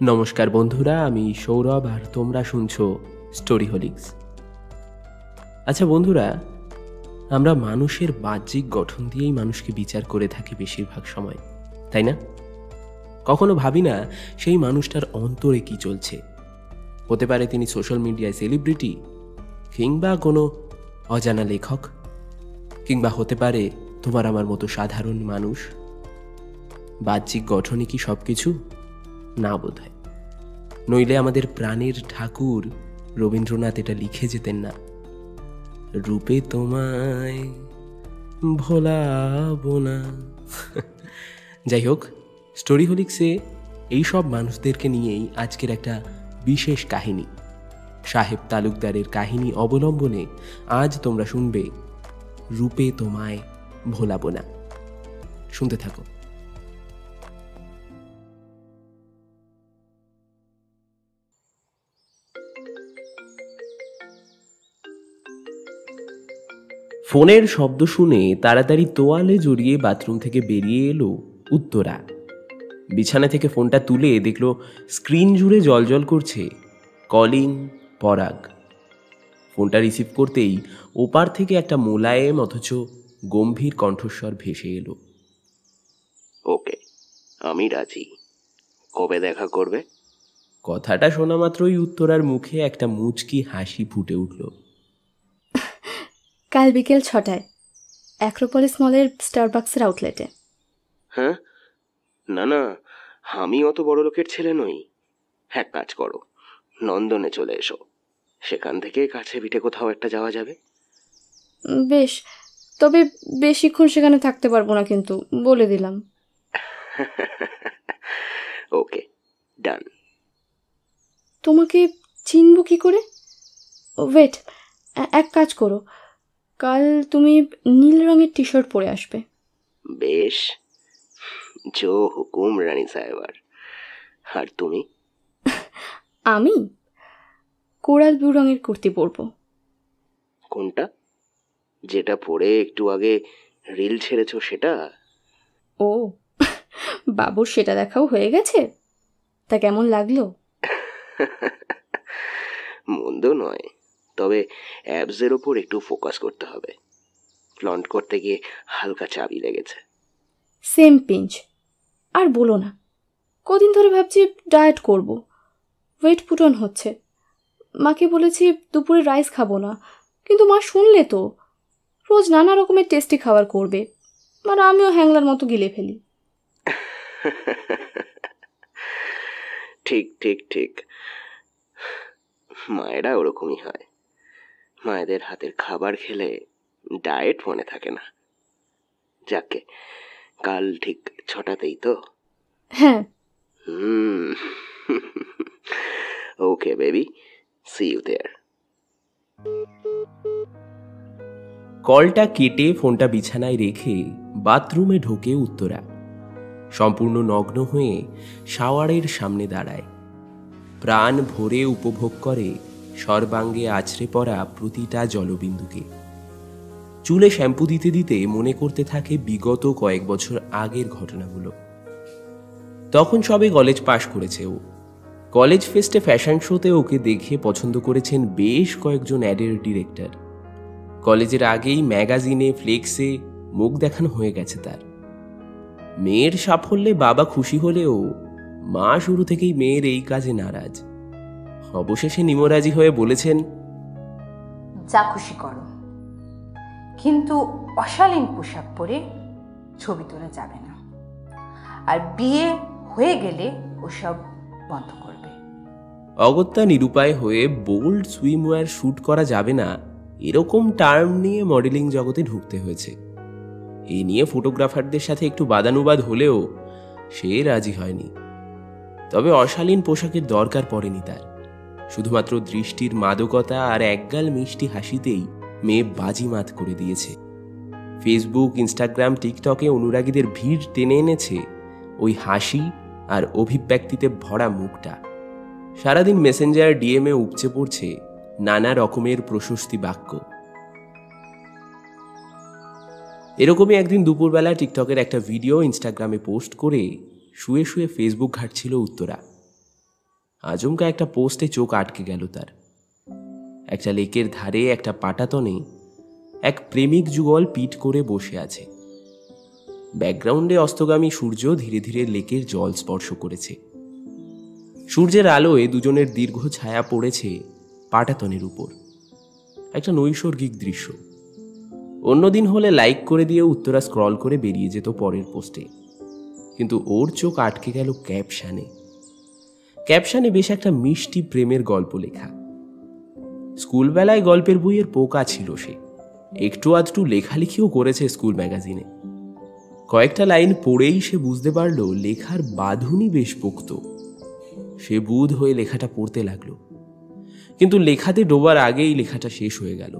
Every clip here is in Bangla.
নমস্কার বন্ধুরা, আমি সৌরভ আর তোমরা শুনছো স্টোরি হোলিক্স আচ্ছা বন্ধুরা, আমরা মানুষের বাহ্যিক গঠন দিয়েই মানুষকে বিচার করে থাকি বেশিরভাগ সময়, তাই না? কখনো ভাবি না সেই মানুষটার অন্তরে কি চলছে। হতে পারে তিনি সোশ্যাল মিডিয়ায় সেলিব্রিটি কিংবা কোনো অজানা লেখক, কিংবা হতে পারে তোমার আমার মতো সাধারণ মানুষ। বাহ্যিক গঠনই কি সব কিছু না বোধ হয়। নইলে আমাদের প্রাণের ঠাকুর রবীন্দ্রনাথ এটা লিখে যেতেন না। রূপে তোমায় ভোলাবো না। যাই হোক স্টোরি হোলিক্সে এইসব মানুষদেরকে নিয়েই আজকের একটা বিশেষ কাহিনী। সাহেব তালুকদারের কাহিনী অবলম্বনে আজ তোমরা শুনবে, রূপে তোমায় ভোলাবো না। শুনতে থাকো। ফোনের শব্দ শুনে তাড়াতাড়ি তোয়ালে জড়িয়ে বাথরুম থেকে বেরিয়ে এলো উত্তরা। বিছানা থেকে ফোনটা তুলে দেখল স্ক্রিন জুড়ে জলজল করছে কলিং পরাগ। ফোনটা রিসিভ করতেই ওপার থেকে একটা মোলায়েম অথচ গম্ভীর কণ্ঠস্বর ভেসে এলো। ওকে আমি রাজি। কবে দেখা করবে? কথাটা শোনা মাত্রই উত্তরার মুখে একটা মুচকি হাসি ফুটে উঠল। কাল বিকেল ছটায় অ্যাক্রোপলিস মলের স্টারবাক্সের আউটলেটে হ্যাঁ? না না আমি অত বড় লোকের ছেলে নই। এক কাজ করো নন্দনে চলে এসো। সেখান থেকে কাছে পিঠে কোথাও একটা যাওয়া যাবে। বেশ তবে বেশিক্ষণ সেখানে থাকতে পারব না কিন্তু বলে দিলাম। ওকে ডান। তোমাকে চিনব কি করে? ওয়েট এক কাজ করো কাল তুমি নীল রঙের টি শার্ট পরে আসবে। বেশ। জো হুকুম রানী সাহেবার। আর তুমি? আমি? কোরাল ব্লু রঙের কুর্তি পরবো। কোনটা? যেটা পরে একটু আগে রিল ছেড়েছো সেটা? ও বাবুর সেটা দেখাও হয়ে গেছে? তা কেমন লাগল? মন্দ নয়। তবে অ্যাবসের ওপর একটু ফোকাস করতে হবে। ফ্লন্ট করতে গিয়ে হালকা চাবি লেগেছে। Same pinch. আর বলো না কদিন ধরে ভাবছি ডায়েট করব। ওয়েট পুটন হচ্ছে। মাকে বলেছি দুপুরে রাইস খাব না কিন্তু মা শুনলে তো। রোজ নানা রকমের টেস্টি খাবার করবে আর আমিও হ্যাংলার মতো গিলে ফেলি। ঠিক ঠিক ঠিক। মায়েরা ওরকমই হয়। মায়েদের হাতের খাবার খেলে ডায়েট মনে থাকে না। যাকে কাল ঠিক ছটাতেই তো? হ্যাঁ। হুম। Okay baby see you there কলটা কেটে ফোনটা বিছানায় রেখে বাথরুমে ঢোকে উত্তরা। সম্পূর্ণ নগ্ন হয়ে শাওয়ারের সামনে দাঁড়ায়। প্রাণ ভরে উপভোগ করে সর্বাঙ্গে আছড়ে পড়া প্রতিটা জলবিন্দুকে। চুলে শ্যাম্পু দিতে দিতে মনে করতে থাকে বিগত কয়েক বছর আগের ঘটনাগুলো। তখন সবে কলেজ পাশ করেছে ও। কলেজ ফেস্টে ফ্যাশন শোতে ওকে দেখে পছন্দ করেছেন বেশ কয়েকজন অ্যাডের ডিরেক্টর। কলেজের আগেই ম্যাগাজিনে, ফ্লেক্সে মুখ দেখানো হয়ে গেছে তার। মেয়ের সাফল্যে বাবা খুশি হলেও মা শুরু থেকেই মেয়ের এই কাজে নারাজ। অবশেষে নিমরাজি হয়ে বলেছেন যা খুশি করো। কিন্তু অশালীন পোশাক পরে ছবি তোলা যাবে না। আর বিয়ে হয়ে গেলে ওসব বন্ধ করবে। অগত্যা নিরুপায় হয়ে বোল্ড সুইমওয়্যার শ্যুট করা যাবে না এরকম টার্ম নিয়ে মডেলিং জগতে ঢুকতে হয়েছে। এ নিয়ে ফটোগ্রাফারদের সাথে একটু বাদানুবাদ হলেও সে রাজি হয়নি। তবে অশালীন পোশাকের দরকার পড়েনি তার। শুধুমাত্র দৃষ্টির মাদকতা আর একগাল মিষ্টি হাসিতেই মেয়ে বাজিমাত করে দিয়েছে। ফেসবুক ইনস্টাগ্রাম টিকটকে অনুরাগীদের ভিড় টেনে এনেছে ওই হাসি আর অভিব্যক্তিতে ভরা মুখটা। সারাদিন মেসেঞ্জার ডিএমএ উপচে পড়ছে নানা রকমের প্রশস্তি বাক্য। এরকমই একদিন দুপুরবেলা টিকটকের একটা ভিডিও ইনস্টাগ্রামে পোস্ট করে শুয়ে শুয়ে ফেসবুক ঘাটছিল উত্তরা। আচমকা একটা পোস্টে চোখ আটকে গেল তার। একটা লেকের ধারে, একটা পাটাতনে এক প্রেমিক যুগল পিট করে বসে আছে। ব্যাকগ্রাউন্ডে অস্তগামী সূর্য ধীরে ধীরে লেকের জল স্পর্শ করেছে। সূর্যের আলোয় দুজনের দীর্ঘ ছায়া পড়েছে পাটাতনের উপর। একটা নৈসর্গিক দৃশ্য। অন্যদিন হলে লাইক করে দিয়ে উত্তরা স্ক্রল করে বেরিয়ে যেত পরের পোস্টে। কিন্তু ওর চোখ আটকে গেল ক্যাপশানে। ক্যাপশানে বেশ একটা মিষ্টি প্রেমের গল্প লেখা। স্কুলবেলায় গল্পের বইয়ের পোকা ছিল সে। একটু আধটু লেখালেখিও করেছে স্কুল ম্যাগাজিনে। কয়েকটা লাইন পড়েই সে বুঝতে পারল লেখার বাঁধুনি বেশ পোক্ত। সে বুধ হয়ে লেখাটা পড়তে লাগল। কিন্তু লেখাতে ডোবার আগেই লেখাটা শেষ হয়ে গেল।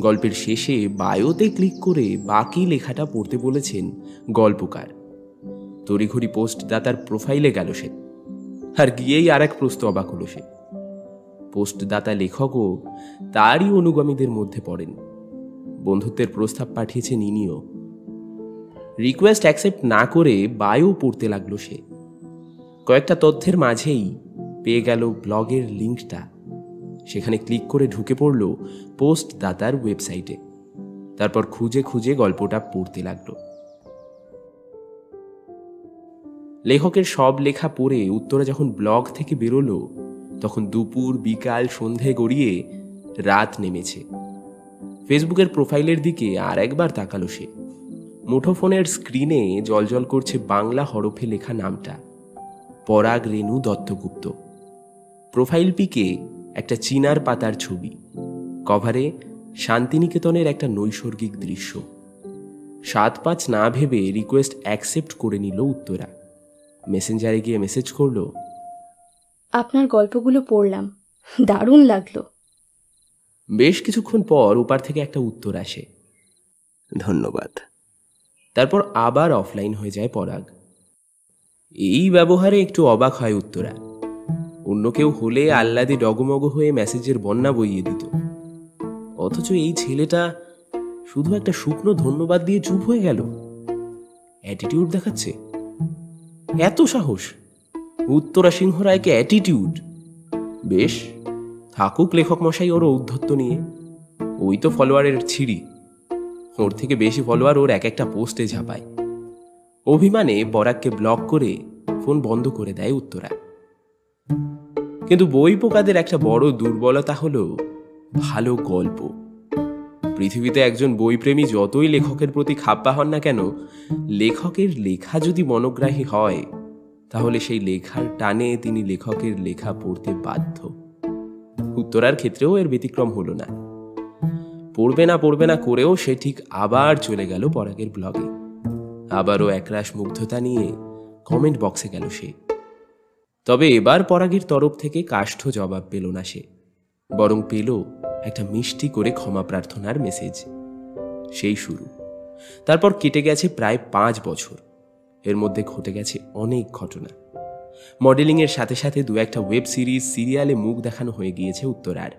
গল্পের শেষে বায়োতে ক্লিক করে বাকি লেখাটা পড়তে বলেছেন গল্পকার। তড়িঘড়ি পোস্ট দাতার প্রোফাইলে গেল সে। আর গিয়েই আর এক প্রশ্ন অবাক হলো সে। পোস্টদাতা লেখকও তারই অনুগামীদের মধ্যে পড়েন। বন্ধুত্বের প্রস্তাব পাঠিয়েছেন ইনিও। রিকোয়েস্ট অ্যাকসেপ্ট না করে বায়ো পড়তে লাগল সে। কয়েকটা তথ্যের মাঝেই পেয়ে গেল ব্লগের লিঙ্কটা। সেখানে ক্লিক করে ঢুকে পড়ল পোস্টদাতার ওয়েবসাইটে। তারপর খুঁজে খুঁজে গল্পটা পড়তে লাগল। লেখকের সব লেখা পড়ে উত্তরা যখন ব্লগ থেকে বেরোলো, তখন দুপুর, বিকাল, সন্ধে গড়িয়ে রাত নেমেছে। ফেসবুকের প্রোফাইলের দিকে আর একবার তাকালো সে। মুঠোফোনের স্ক্রিনে জলজল করছে বাংলা হরফে লেখা নামটা, পরাগ রেণু দত্তগুপ্ত। প্রোফাইল পিকে একটা চিনার পাতার ছবি, কভারে শান্তিনিকেতনের একটা নৈসর্গিক দৃশ্য। সাত পাঁচ না ভেবে রিকোয়েস্ট অ্যাকসেপ্ট করে নিল উত্তরা। মেসেঞ্জারে গিয়ে মেসেজ করল। আপনার গল্পগুলো পড়লাম। দারুণ লাগল। বেশ কিছুক্ষণ পর ওপার থেকে একটা উত্তর আসে। ধন্যবাদ। তারপর আবার অফলাইন হয়ে যায় পরাগ। এই ব্যবহারে একটু অবাক হয় উত্তরা। অন্য কেউ হলে আহ্লাদে ডগমগ হয়ে মেসেজের বন্যা বইয়ে দিত। অথচ এই ছেলেটা শুধু একটা শুকনো ধন্যবাদ দিয়ে চুপ হয়ে গেল। অ্যাটিটিউড দেখাচ্ছে। এত সাহস? উত্তরা সিংহ রায়কে অ্যাটিটিউড বেশ, থাকুক লেখক মশাই ওর ঔদ্ধত্য নিয়ে। ওই তো ফলোয়ারের ছিঁড়ি। ওর থেকে বেশি ফলোয়ার ওর এক একটা পোস্টে ঝাপায়। অভিমানে বরাককে ব্লক করে ফোন বন্ধ করে দেয় উত্তরা। কিন্তু বই পোকাদের একটা বড় দুর্বলতা হলো ভালো গল্প। পৃথিবীতে একজন বইপ্রেমী যতই লেখকের প্রতি খাপ্পা হন না কেন, লেখকের লেখা যদি মনোগ্রাহী হয়, তাহলে সেই লেখার টানে তিনি লেখকের লেখা পড়তে বাধ্য। উত্তরার ক্ষেত্রেও এর ব্যতিক্রম হলো না। পড়বে না পড়বে না করেও সে ঠিক আবার চলে গেল পরাগের ব্লগে আবারও একরাশ মুগ্ধতা নিয়ে কমেন্ট বক্সে গেল সে। তবে এবার পরাগের তরফ থেকে কাষ্ঠ জবাব পেল না সে, বরং পেল একটা মিষ্টি করে ক্ষমা প্রার্থনার মেসেজ সেই শুরু। তারপর কেটে গেছে প্রায় পাঁচ বছর। এর মধ্যে ঘটে গেছে অনেক ঘটনা। মডেলিংয়ের সাথে সাথে দু একটা ওয়েব সিরিজ সিরিয়ালে মুখ দেখানো হয়ে গিয়েছে উত্তরার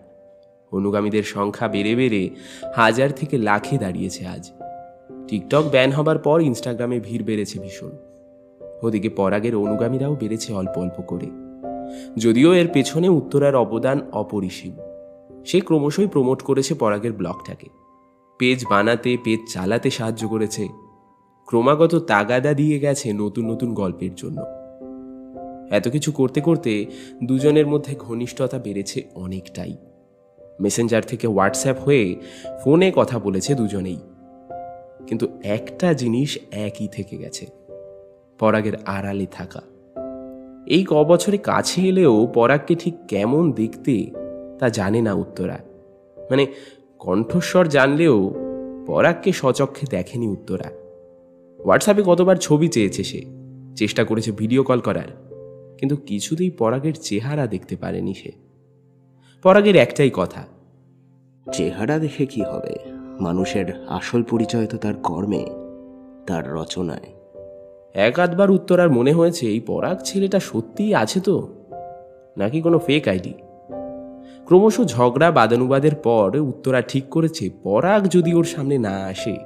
অনুগামীদের সংখ্যা বেড়ে বেড়ে হাজার থেকে লাখে দাঁড়িয়েছে আজ। টিকটক ব্যান হবার পর ইনস্টাগ্রামে ভিড় বেড়েছে ভীষণ। ওদিকে পরাগের অনুগামীরাও বেড়েছে অল্প অল্প করে। যদিও এর পেছনে উত্তরার অবদান অপরিসীম। সে ক্রমশই প্রমোট করেছে পরাগের ব্লগটাকে। পেজ বানাতে, পেজ চালাতে সাহায্য করেছে। ক্রমাগত তাগাদা দিয়ে গেছে নতুন নতুন গল্পের জন্য। এত কিছু করতে করতে দুজনের মধ্যে ঘনিষ্ঠতা বেড়েছে অনেকটাই। মেসেঞ্জার থেকে হোয়াটসঅ্যাপ হয়ে ফোনে কথা বলেছে দুজনেই। কিন্তু একটা জিনিস একই থেকে গেছে, পরাগের আড়ালে থাকা। এই ক বছরে কাছে এলেও পরাগকে ঠিক কেমন দেখতে তা জানে না উত্তরা। মানে কণ্ঠস্বর জানলেও পরাগকে সচক্ষে দেখেনি উত্তরা। হোয়াটসঅ্যাপে কতবার ছবি চেয়েছে সে চেষ্টা করেছে ভিডিও কল করার কিন্তু কিছুতেই পরাগের চেহারা দেখতে পারেনি সে। পরাগের একটাই কথা চেহারা দেখে কি হবে? মানুষের আসল পরিচয় তো তার কর্মে তার রচনায়। এক আধবার উত্তরার মনে হয়েছে এই পরাগ ছেলেটা সত্যিই আছে তো? নাকি কোনো ফেক আইডি ক্রমশ ঝগড়া বাদানুবাদের পর উত্তরা ঠিক করেছে, পরাগ যদি ওর সামনে না আসে,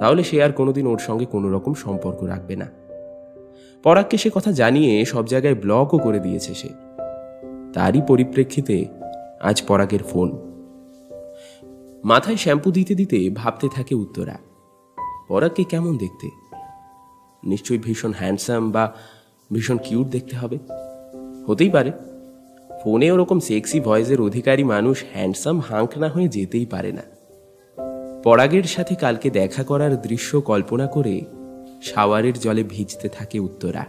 তাহলে সে আর কোনোদিন ওর সঙ্গে কোনো রকম সম্পর্ক রাখবে না। পরাগকে সে কথা জানিয়ে সব জায়গায় ব্লকও করে দিয়েছে সে। তারই পরিপ্রেক্ষিতে আজ পরাগের ফোন মাথায় শ্যাম্পু দিতে দিতে ভাবতে থাকে উত্তরা, পরাগকে কেমন দেখতে? নিশ্চয়ই ভীষণ হ্যান্ডসাম বা ভীষণ কিউট দেখতে হবে? হতেই পারে। ফোনে ওরকম সেক্সি ভয়েসের অধিকারী মানুষ হ্যান্ডসাম হাঁক না হয়ে যেতেই পারে না। পরাগের সাথে কালকে দেখা করার দৃশ্য কল্পনা করে শাওয়ারের জলে ভিজতে থাকে উত্তরা।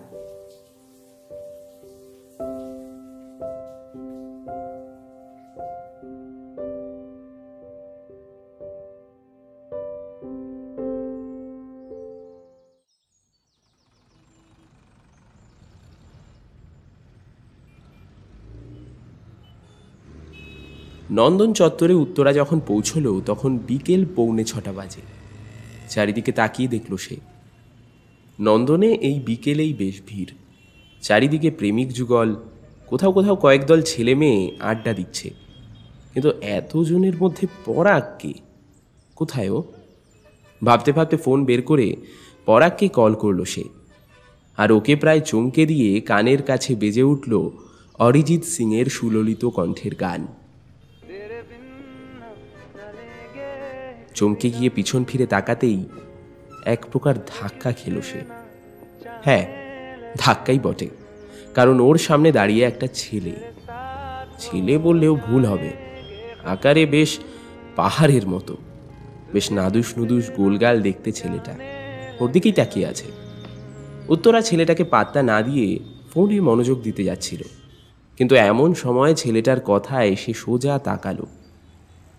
নন্দন চত্বরে উত্তরা যখন পৌঁছলো, তখন বিকেল পৌনে ছটা বাজে। চারিদিকে তাকিয়ে দেখল সে। নন্দনে এই বিকেলেই বেশ ভিড়। চারিদিকে প্রেমিক যুগল, কোথাও কোথাও কয়েক দল ছেলে মেয়ে আড্ডা দিচ্ছে। কিন্তু এতজনের মধ্যে পরাগ কে? কোথায় ও? ভাবতে ভাবতে ফোন বের করে পরাগকে কল করল সে। আর ওকে প্রায় চমকে দিয়ে কানের কাছে বেজে উঠল অরিজিৎ সিংয়ের সুললিত কণ্ঠের গান। চমকে গিয়ে পিছন ফিরে তাকাতেই এক প্রকার ধাক্কা খেল সে। হ্যাঁ ধাক্কাই বটে, কারণ ওর সামনে দাঁড়িয়ে একটা ছেলে। ছেলে বললেও ভুল হবে। আকারে বেশ পাহাড়ের মতো। বেশ নাদুস নুদুস গোলগাল দেখতে ছেলেটা। ওর দিকেই তাকিয়ে আছে। উত্তরা ছেলেটাকে পাত্তা না দিয়ে ফোনে মনোযোগ দিতে যাচ্ছিল। কিন্তু এমন সময় ছেলেটার কথায় সে সোজা তাকালো।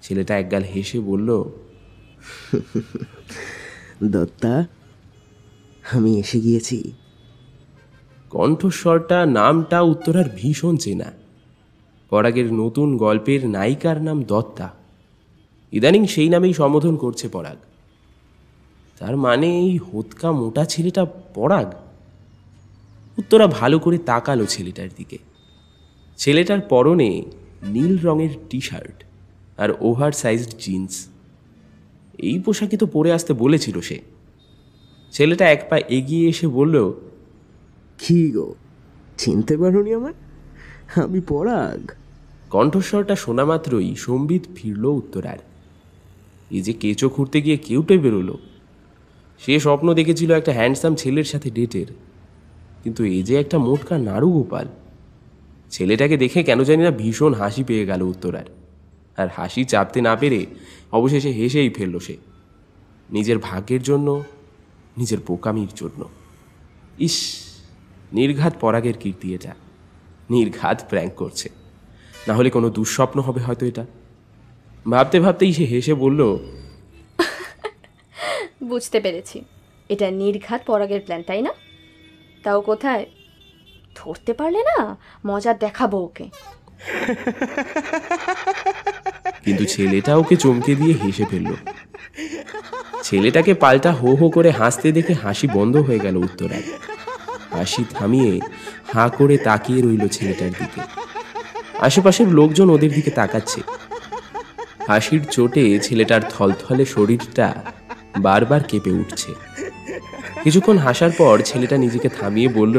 ছেলেটা একগাল হেসে বলল দত্তা, আমি এসে গিয়েছি। কণ্ঠস্বরটা, নামটা উত্তরার ভীষণ চেনা। পরাগের নতুন গল্পের নায়িকার নাম দত্তা। ইদানিং সেই নামেই সম্বোধন করছে পরাগ। তার মানে এই হোতকা মোটা ছেলেটা পরাগ? উত্তরা ভালো করে তাকালো ছেলেটার দিকে। ছেলেটার পরনে নীল রঙের টি শার্ট আর ওভার সাইজড জিন্স। এই পোশাকে তো পরে আসতে বলেছিল সে। ছেলেটা এক পা এগিয়ে এসে বলল কি গো চিনতে পারোনি আমার আমি পরাগ। কণ্ঠস্বরটা শোনা মাত্রই সম্বিত ফিরল উত্তরার। এই যে কেঁচো খুঁড়তে গিয়ে কেউটে বেরোলো। সে স্বপ্ন দেখেছিল একটা হ্যান্ডসাম ছেলের সাথে ডেটের। কিন্তু এই যে একটা মোটকা নাড়ু গোপাল ছেলেটাকে দেখে কেন জানি না ভীষণ হাসি পেয়ে গেল উত্তরার। আর হাসি চাপতে না পেরে অবশেষে হেসেই ফেলল সে। নিজের ভাগ্যের জন্য, নিজের বোকামির জন্য। ইস, নির্ঘাত পরাগের কীর্তি এটা। নির্ঘাত প্র্যাঙ্ক করছে। না হলে কোনো দুঃস্বপ্ন হবে হয়তো এটা। ভাবতে ভাবতেই সে হেসে বলল, বুঝতে পেরেছি। এটা নির্ঘাত পরাগের প্ল্যান তাই না? তাও কোথায়? ধরতে পারলে না, মজা দেখাবো ওকে। কিন্তু ছেলেটা ওকে চমকে দিয়ে হেসে ফেলল। ছেলেটাকে পাল্টা হো হো করে হাসতে দেখে হাসি বন্ধ হয়ে গেল উত্তরায়। হাসি থামিয়ে হাঁ করে তাকিয়ে রইল ছেলেটার দিকে। আশেপাশের লোকজন ওদের দিকে তাকাচ্ছে। হাসির চোটে ছেলেটার থলথলে শরীরটা বারবার কেঁপে উঠছে। কিছুক্ষণ হাসার পর ছেলেটা নিজেকে থামিয়ে বলল,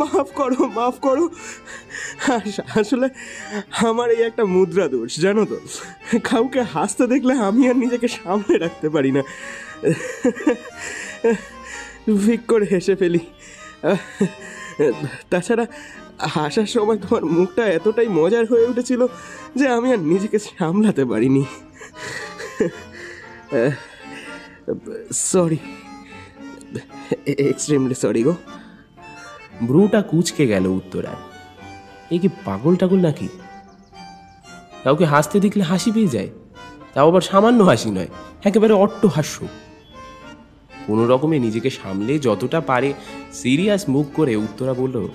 মাফ করো মাফ করো। আসলে আমার এই একটা মুদ্রা দোষ, জানো তো? কাউকে হাসতে দেখলে আমি আর নিজেকে সামনে রাখতে পারি না। ভিক করে হেসে ফেলি। তাছাড়া হাসার সময় তোমার মুখটা এতটাই মজার হয়ে উঠেছিল যে আমি আর নিজেকে সামলাতে পারিনি। সরি এক্সট্রিমলি সরি গো। ব্রুটা কুচকে গেল উত্তরায়। এ কি পাগল টাগল নাকি? কাউকে হাসতে দেখলে হাসি পেয়ে যায় তাও আবার সামান্য হাসি নয় একেবারে অট্ট হাস্য। কোনো রকমে নিজেকে সামলে যতটা পারে সিরিয়াস মুখ করে উত্তরা বলল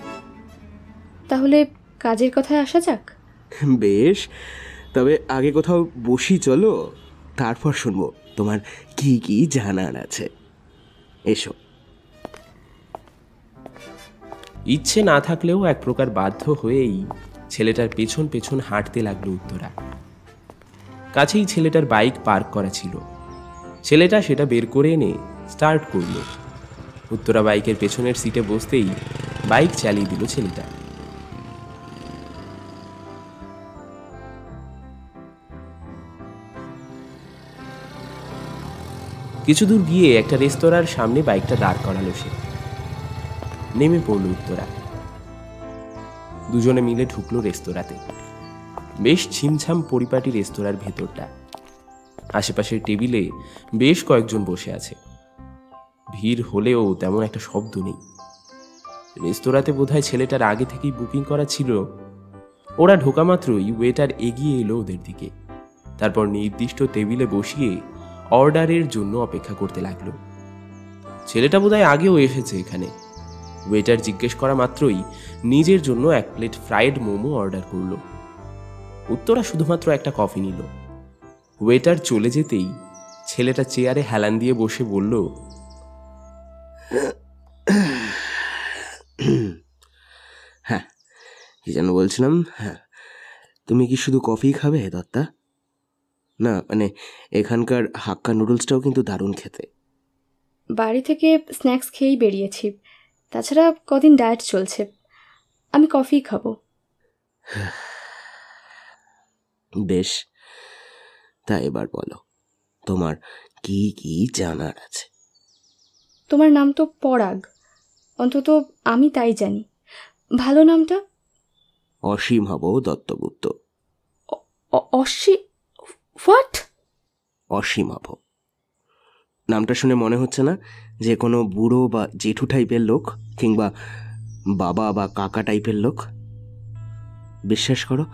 তাহলে কাজের কথায় আসা যাক? বেশ তবে আগে কোথাও বসি চলো তারপর শুনব। তোমার কি কি জানার আছে? এসো। ইচ্ছে না থাকলেও এক প্রকার বাধ্য হয়েই ছেলেটার পেছন পেছন হাঁটতে লাগল উত্তরা। কাছেই ছেলেটার বাইক পার্ক করা ছিল। ছেলেটা সেটা বের করে এনে স্টার্ট করল। উত্তরা বাইকের পেছনের সিটে বসতেই বাইক চালিয়ে দিল ছেলেটা। কিছু দূর গিয়ে একটা রেস্তোরাঁর সামনে বাইকটা দাঁড় করালো সে। নেমে পড়ল উত্তরা। দুজনে মিলে ঢুকলো রেস্তোরাঁতে। বেশ ছিমছাম পরিপাটি রেস্তোরাঁর ভেতরটা। আশেপাশের টেবিলে বেশ কয়েকজন বসে আছে। ভিড় হলেও তেমন একটা শব্দ নেই। রেস্তোরাঁতে বোধহয় ছেলেটার আগে থেকেই বুকিং করা ছিল। ওরা ঢোকা মাত্রই ওয়েটার এগিয়ে এলো ওদের দিকে। তারপর নির্দিষ্ট টেবিলে বসিয়ে অর্ডারের জন্য অপেক্ষা করতে লাগল। ছেলেটা বোধহয় আগেও এসেছে এখানে। ওয়েটার জিজ্ঞেস করা মাত্রই নিজের জন্য এক প্লেট ফ্রাইড মোমো অর্ডার করল। উত্তরা শুধুমাত্র একটা কফি নিল। ওয়েটার চলে যেতেই ছেলেটা চেয়ারে হেলান দিয়ে বসে বলল হ্যাঁ কি যেন বলছিলাম? হ্যাঁ তুমি কি শুধু কফি খাবে, দত্তা? না মানে এখানকার হাক্কা নুডলসটাও কিন্তু দারুণ খেতে। বাড়ি থেকে স্ন্যাক্স খেয়েই বেরিয়েছি। তাছাড়া কদিন ডায়েট চলছে। আমি কফি খাব। বেশ তা এবার বলো তোমার কি কি জানার আছে? তোমার নাম তো পরাগ অন্তত আমি তাই জানি। ভালো নামটা? অসীম হব দত্তগুপ্ত। অ- অসি হোয়াট অসীম হব নামটা শুনে মনে হচ্ছে না যে কোনো বুড়ো বা জেঠু টাইপের লোক কিংবা বাবা বা কাকা টাইপের লোক। বিশ্বাস করো,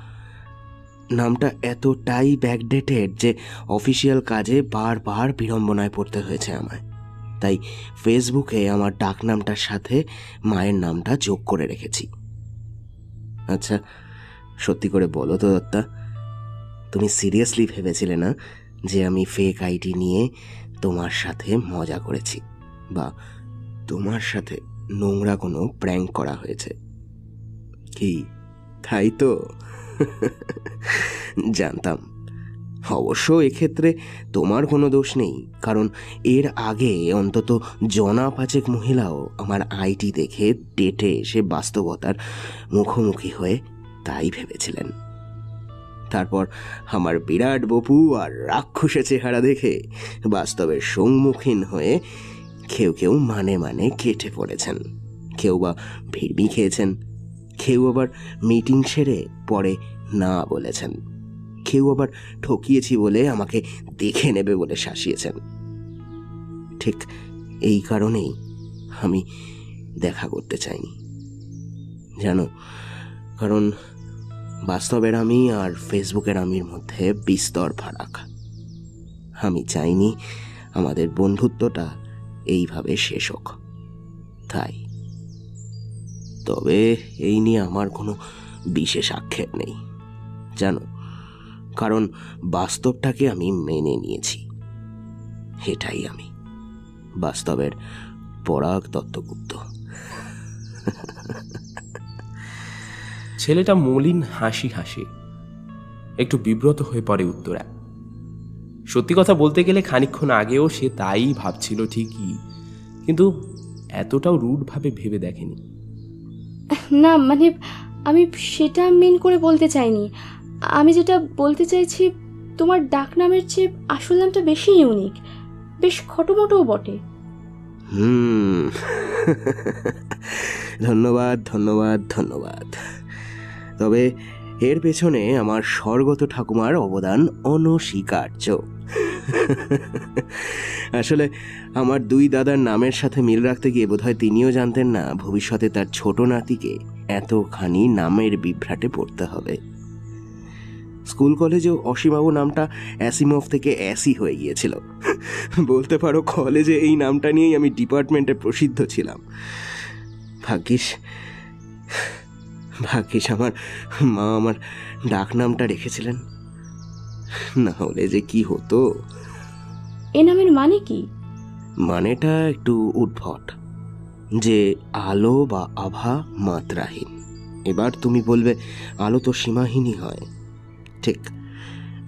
নামটা এতটাই ব্যাকডেটেড যে অফিসিয়াল কাজে বারবার বিড়ম্বনায় পড়তে হয়েছে আমায়। তাই ফেসবুকে আমার ডাকনামটার সাথে মায়ের নামটা যোগ করে রেখেছি। আচ্ছা সত্যি করে বলো তো, দত্তা। তুমি সিরিয়াসলি ভেবেছিলে না যে আমি ফেক আইডি নিয়ে তোমার সাথে মজা করেছি? বা তোমার সাথে নোংরা কোনো প্র্যাঙ্ক করা হয়েছে? কি? তাই তো? জানতাম। অবশ্য এক্ষেত্রে তোমার কোনো দোষ নেই, কারণ এর আগে অন্তত জনা পাচেক মহিলাও আমার আইটি দেখে ডেটে এসে বাস্তবতার মুখোমুখি হয়ে তাই ভেবেছিলেন। তারপর আমার বিরাট বপু আর রাক্ষসে চেহারা দেখে বাস্তবের সম্মুখীন হয়ে কেউ কেউ মানে মানে কেটে পড়েছেন। কেউ বা ভিড়মি খেয়েছেন কেউ আবার মিটিং সেরে পরে না বলেছেন। কেউ আবার ঠকিয়েছি বলে আমাকে দেখে নেবে বলে শাসিয়েছেন। ঠিক এই কারণেই আমি দেখা করতে চাইনি। জানো, কারণ বাস্তবের আমি আর ফেসবুকের আমির মধ্যে বিস্তর ফারাক। আমি চাইনি আমাদের বন্ধুত্বটা এইভাবে শেষ হোক। তাই। তবে এই নিয়ে আমার কোনো বিশেষ আক্ষেপ নেই। জানো, কারণ বাস্তবটাকে আমি মেনে নিয়েছি। এটাই আমি। বাস্তবের পরাগ দত্তগুপ্ত ছেলেটা মলিন হাসি হাসে। একটু বিব্রত হয়ে পড়ে উত্তরা। সত্যি কথা বলতে গেলে খানিকক্ষণ আগেও সে তাই ভাবছিল ঠিকই কিন্তু এতটাও রুডভাবে ভেবে দেখেনি। না মানে আমি সেটা মেন করে বলতে চাইনি। আমি যেটা বলতে চাইছি তোমার ডাকনামের চেয়ে আসল নামটা বেশি ইউনিক বেশ খটোমটোও বটে। হুম। ধন্যবাদ ধন্যবাদ ধন্যবাদ। তবে এর পেছনে আমার স্বর্গত ঠাকুমার অবদান অনস্বীকার্য। আসলে আমার দুই দাদার নামের সাথে মিল রাখতে গিয়ে বোধহয় তিনিও জানতেন না ভবিষ্যতে তার ছোট নাতিকে এতখানি নামের বিভ্রাটে পড়তে হবে। স্কুল কলেজেও অসীমবাবু নামটা অ্যাসিমফ থেকে অ্যাসি হয়ে গিয়েছিল। বলতে পারো কলেজে এই নামটা নিয়েই আমি ডিপার্টমেন্টে প্রসিদ্ধ ছিলাম। ভাগ্যিস ভাগ্যিস আমার মা আমার ডাক নামটা রেখেছিলেন। না হলে যে কি হতো? এ নামের মানে কি? মানেটা একটু উদ্ভট যে আলো বা আভা মাত্রাহীন। এবার তুমি বলবে আলো তো সীমাহীনই হয়। ঠিক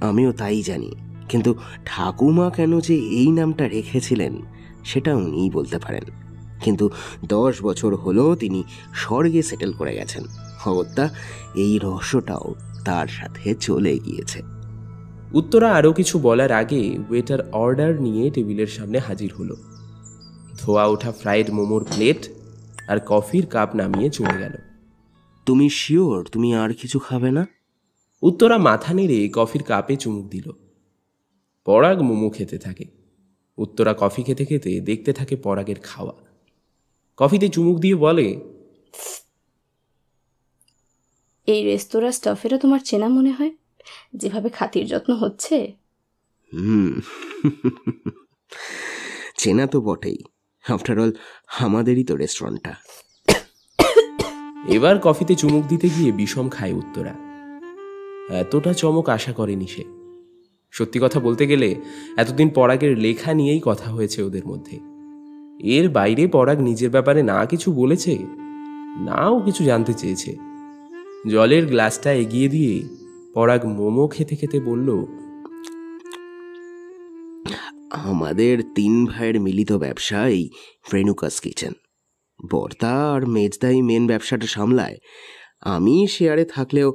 আমিও তাই জানি। কিন্তু ঠাকুমা কেন যে এই নামটা রেখেছিলেন সেটা উনিই বলতে পারেন। কিন্তু দশ বছর হলো তিনি স্বর্গে সেটেল করে গেছেন। অগত্যা এই রহস্যটাও তার সাথে চলে গিয়েছে। উত্তরা আরও কিছু বলার আগে ওয়েটার অর্ডার নিয়ে টেবিলের সামনে হাজির হলো। ধোয়া ওঠা ফ্রাইড মোমোর প্লেট আর কফির কাপ নামিয়ে চলে গেল। তুমি শিওর তুমি আর কিছু খাবে না? উত্তরা মাথা নেড়ে কফির কাপে চুমুক দিল। পরাগ মোমো খেতে থাকে। উত্তরা কফি খেতে খেতে দেখতে থাকে পরাগের খাওয়া। কফিতে চুমুক দিয়ে বলে এই রেস্তোরাঁ স্টাফেরা তোমার চেনা মনে হয়? যেভাবে খাতির যত্ন হচ্ছে? হুম। চেনা তো বটেই। আফটার অল আমাদেরই তো রেস্টুরেন্টটা এবার কফিতে চুমুক দিতে গিয়ে বিষম খায় উত্তরা। এতটা চমক আশা করেনি সে। সত্যি কথা বলতে গেলে এতদিন পরাগের লেখা নিয়েই কথা হয়েছে ওদের মধ্যে। এর বাইরে পরাগ নিজের ব্যাপারে না কিছু বলেছে নাও কিছু জানতে চেয়েছে। জলের গ্লাসটা এগিয়ে দিয়ে পরাগ মোমো খেতে খেতে বলল, আমাদের তিন ভাইয়ের মিলিত ব্যবসা এই রেনুকাস কিচেন। বর্তা আর মেজদাই মেন ব্যবসাটা সামলায়। আমি শেয়ারে থাকলেও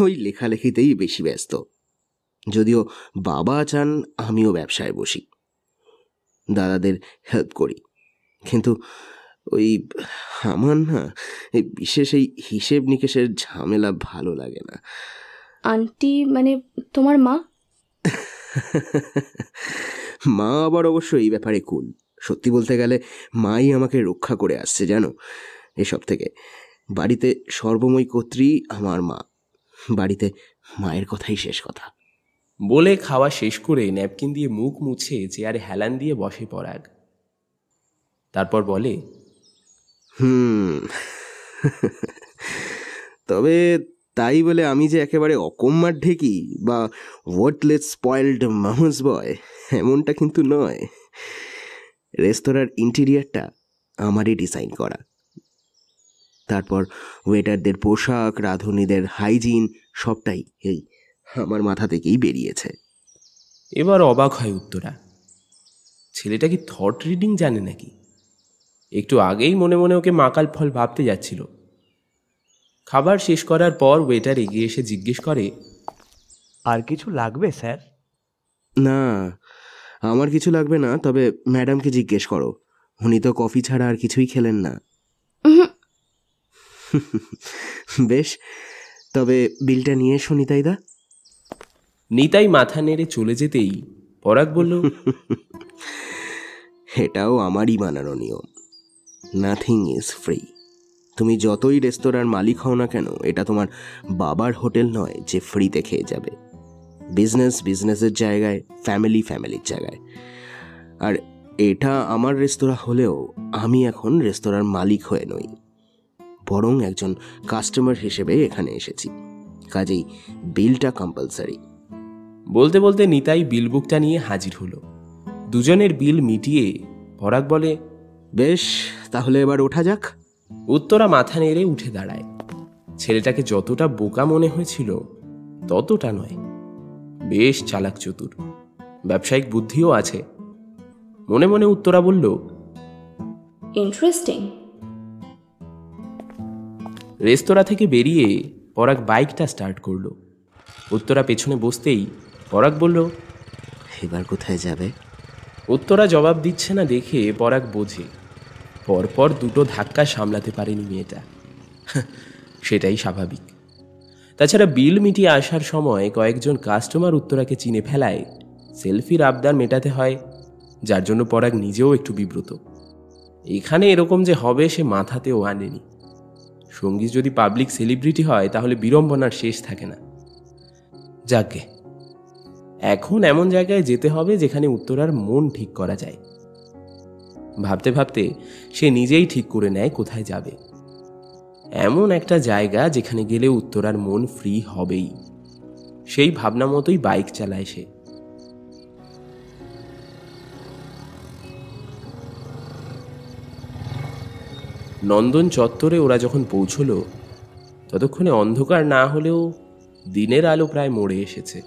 ওই লেখালেখিতেই বেশি ব্যস্ত। যদিও বাবা চান, আমিও ব্যবসায় বসি। দাদাদের হেল্প করি। কিন্তু ওই আমার না এই বিশেষ এই হিসেব নিকেশের ঝামেলা ভালো লাগে না। আন্টি মানে তোমার মা? মা আবার অবশ্য এই ব্যাপারে কুল। সত্যি বলতে গেলে মাই আমাকে রক্ষা করে আসছে জানো? এসব থেকে। বাড়িতে সর্বময় কর্ত্রী আমার মা। বাড়িতে মায়ের কথাই শেষ কথা। বলে খাওয়া শেষ করে ন্যাপকিন দিয়ে মুখ মুছে চেয়ারে হেলান দিয়ে বসে পরাগ। তারপর বলে হুম। তবে তাই বলে আমি যে একেবারে অকম্মার ঢেকি বা ওয়ার্টলেস স্পয়েলড মাহুস বয় এমনটা কিন্তু নয়। রেস্তোরাঁর ইন্টেরিয়ারটা আমারই ডিজাইন করা। তারপর ওয়েটারদের পোশাক, রাঁধুনিদের হাইজিন সবটাই এই আমার মাথা থেকেই বেরিয়েছে। এবার অবাক হয় উত্তরা। ছেলেটা কি থট রিডিং জানে নাকি? একটু আগেই মনে মনে ওকে মাকাল ফল ভাবতে যাচ্ছিল। খাবার শেষ করার পর ওয়েটার এগিয়ে এসে জিজ্ঞেস করে আর কিছু লাগবে স্যার? না আমার কিছু লাগবে না তবে ম্যাডামকে জিজ্ঞেস করো। উনি তো কফি ছাড়া আর কিছুই খেলেন না। বেশ তবে বিলটা নিয়ে এসো নিতাইদা। নিতাই মাথা নেড়ে চলে যেতেই পরাগ বলল এটাও আমারই বানানো নিয়ম। নাথিং ইজ ফ্রি তুমি যতই রেস্তোরাঁর মালিক হও না কেন, এটা তোমার বাবার হোটেল নয় যে ফ্রিতে খেয়ে যাবে। বিজনেস বিজনেসের জায়গায় ফ্যামিলি ফ্যামিলির জায়গায়। আর এটা আমার রেস্তোরাঁ হলেও আমি এখন রেস্তোরাঁর মালিক হয়ে নই। বরং একজন কাস্টমার হিসেবে এখানে এসেছি। কাজেই বিলটা কম্পালসারি বলতে বলতে নিতাই বিল বুকটা নিয়ে হাজির হলো। দুজনের বিল মিটিয়ে পরাগ বলে, বেশ তাহলে এবার ওঠা যাক। উত্তরা মাথা নেড়ে উঠে দাঁড়ায়। ছেলেটাকে যতটা বোকা মনে হয়েছিল ততটা নয়। বেশ চালাক চতুর। ব্যবসায়িক বুদ্ধিও আছে। মনে মনে উত্তরা বলল ইন্টারেস্টিং রেস্তোরাঁ থেকে বেরিয়ে পরাগ বাইকটা স্টার্ট করল। উত্তরা পেছনে বসতেই পরাগ বলল এবার কোথায় যাবে? উত্তরা জবাব দিচ্ছে না দেখে পরাগ বোঝে। পরপর দুটো ধাক্কা সামলাতে পারেনি মেয়েটা। সেটাই স্বাভাবিক। তাছাড়া বিল মিটিয়ে আসার সময় কয়েকজন কাস্টমার উত্তরাকে চিনে ফেলায় সেলফির আবদার মেটাতে হয়, যার জন্য পরাগ নিজেও একটু বিব্রত। এখানে এরকম যে হবে সে মাথাতেও আনেনি। সংগীত যদি পাবলিক সেলিব্রিটি হয়, তাহলে বিড়ম্বনার শেষ থাকে না। যাকে এখন এমন জায়গায় যেতে হবে যেখানে উত্তরার মন ঠিক করা যায়। ভাবতে ভাবতে সে নিজেই ঠিক করে নেয় কোথায় যাবে। এমন একটা জায়গা যেখানে গেলে উত্তরার মন ফ্রি হবেই। সেই ভাবনা মতোই বাইক চালায় সে। নন্দন চত্বরে ওরা যখন পৌঁছলো, ততক্ষণে অন্ধকার না হলেও দিনের আলো প্রায় মরে এসেছে।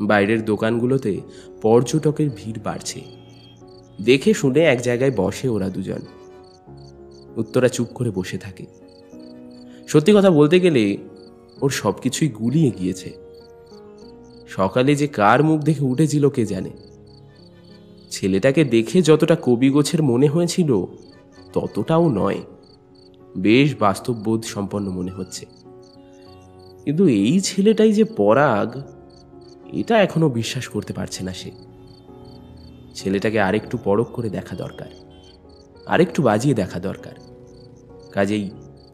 বাইরের দোকানগুলোতে পর্যটকের ভিড় বাড়ছে। দেখে শুনে এক জায়গায় বসে ওরা দুজন। উত্তরা চুপ করে বসে থাকে। সত্যি কথা বলতে গেলে, ওর সব কিছুই গুলিয়ে গিয়েছে। সকালে যে কার মুখ দেখে উঠেছিল কে জানে। ছেলেটাকে দেখে যতটা কবি গোছের মনে হয়েছিল, ততটাও নয়। বেশ বাস্তববোধ সম্পন্ন মনে হচ্ছে। কিন্তু এই ছেলেটাই যে পরাগ, এটা এখনও বিশ্বাস করতে পারছে না সে। ছেলেটাকে আরেকটু পরখ করে দেখা দরকার, আরেকটু বাজিয়ে দেখা দরকার। কাজেই